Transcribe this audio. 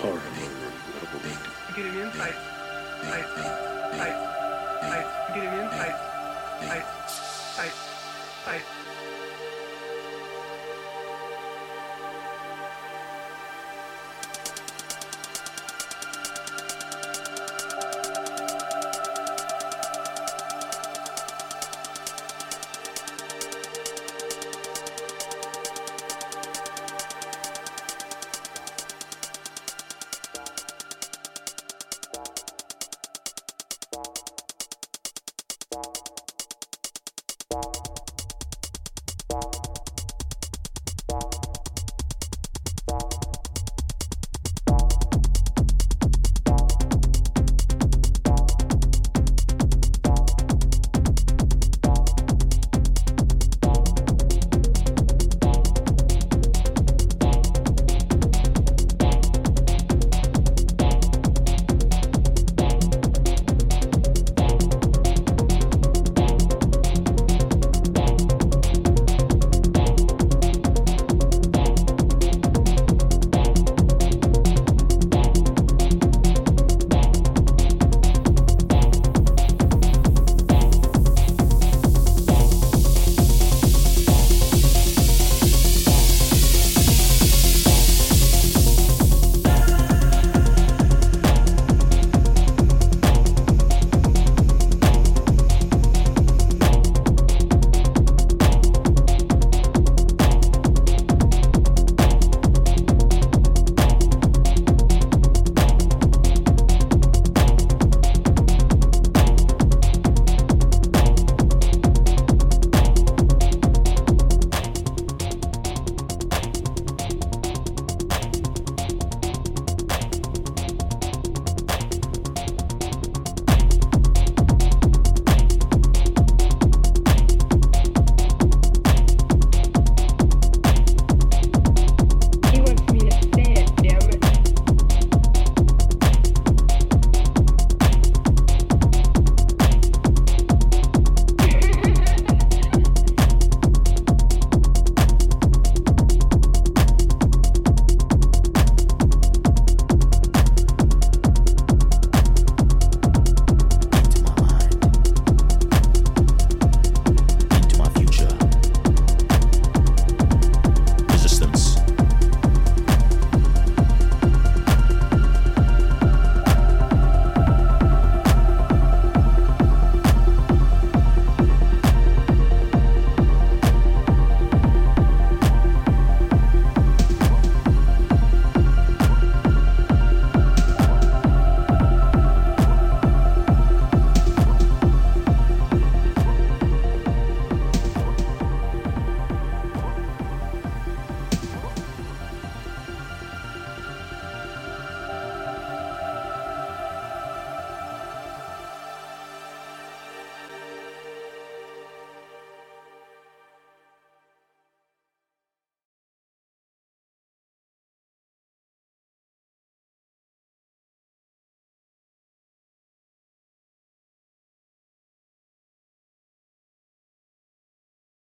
horrible thing. Get an insight. I, I, I, I, get an insight. I, I, I.